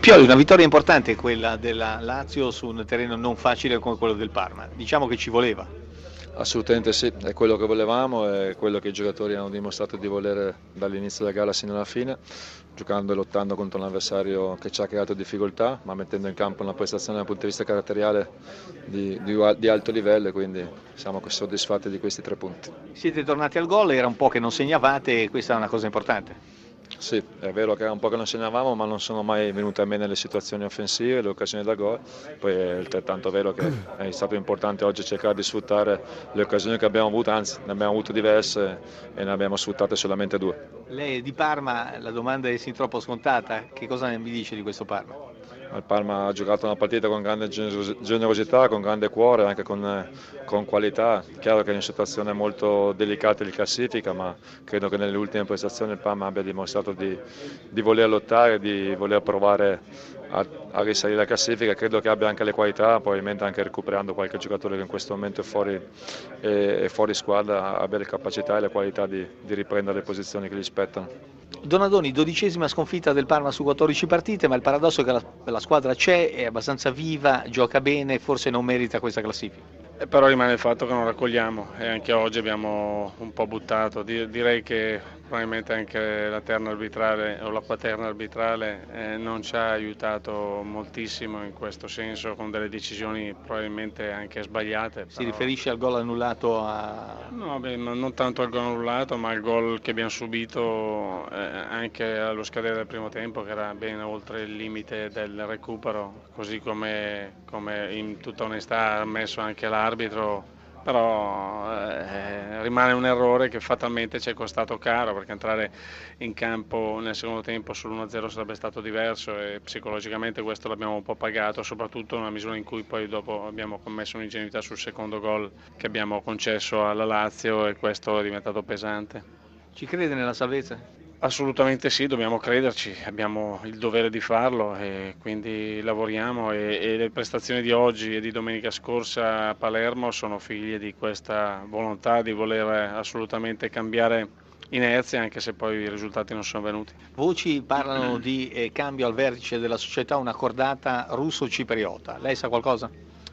Pioli, una vittoria importante quella della Lazio su un terreno non facile come quello del Parma. Diciamo che ci voleva. Assolutamente sì, è quello che volevamo, è quello che i giocatori hanno dimostrato di volere dall'inizio della gara sino alla fine, giocando e lottando contro un avversario che ci ha creato difficoltà, ma mettendo in campo una prestazione dal punto di vista caratteriale di, di, di alto livello e quindi siamo soddisfatti di questi tre punti. Siete tornati al gol, era un po' che non segnavate e questa è una cosa importante. Sì, è vero che era un po' che non segnavamo, ma non sono mai venute a me le situazioni offensive, le occasioni da gol. Poi è altrettanto vero che è stato importante oggi cercare di sfruttare le occasioni che abbiamo avuto, anzi ne abbiamo avute diverse e ne abbiamo sfruttate solamente due. Lei è di Parma, la domanda è sin troppo scontata, che cosa mi dice di questo Parma? Il Parma ha giocato una partita con grande generosità, con grande cuore, anche con, con qualità. Chiaro che è una situazione molto delicata di classifica, ma credo che nelle ultime prestazioni il Parma abbia dimostrato di, di voler lottare, di voler provare a, risalire la classifica. Credo che abbia anche le qualità, probabilmente anche recuperando qualche giocatore che in questo momento è fuori, è, è fuori squadra, abbia le capacità e le qualità di, di riprendere le posizioni che gli spettano. Donadoni, dodicesima sconfitta del Parma su 14 partite, ma il paradosso è che la, la squadra c'è, è abbastanza viva, gioca bene, forse non merita questa classifica. Eh, però rimane il fatto che non raccogliamo e anche oggi abbiamo un po' buttato. Direi che probabilmente anche la terna arbitrale o la quaterna arbitrale eh, non ci ha aiutato moltissimo in questo senso con delle decisioni probabilmente anche sbagliate. Si riferisce al gol annullato a... No, beh, non tanto al gol annullato ma al gol che abbiamo subito eh, anche allo scadere del primo tempo che era ben oltre il limite del recupero, così come, come in tutta onestà ha ammesso anche l'arbitro l'arbitro, però eh, rimane un errore che fatalmente ci è costato caro perché entrare in campo nel secondo tempo sull'1-0 sarebbe stato diverso e psicologicamente questo l'abbiamo un po' pagato, soprattutto nella misura in cui poi dopo abbiamo commesso un'ingenuità sul secondo gol che abbiamo concesso alla Lazio e questo è diventato pesante. Ci crede nella salvezza? Assolutamente sì, dobbiamo crederci, abbiamo il dovere di farlo e quindi lavoriamo e, e, le prestazioni di oggi e di domenica scorsa a Palermo sono figlie di questa volontà di voler assolutamente cambiare inerzia anche se poi i risultati non sono venuti. Voci parlano di eh, cambio al vertice della società, una cordata russo-cipriota, lei sa qualcosa?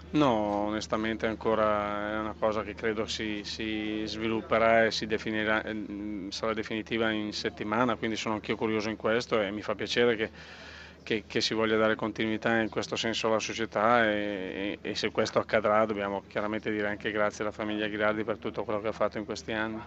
No, onestamente ancora è una cosa che credo si, si svilupperà e si definirà, mm, sarà definitiva in settimana, quindi sono anch'io curioso in questo e mi fa piacere che, che, che si voglia dare continuità in questo senso alla società e, e, e se questo accadrà dobbiamo chiaramente dire anche grazie alla famiglia Ghirardi per tutto quello che ha fatto in questi anni.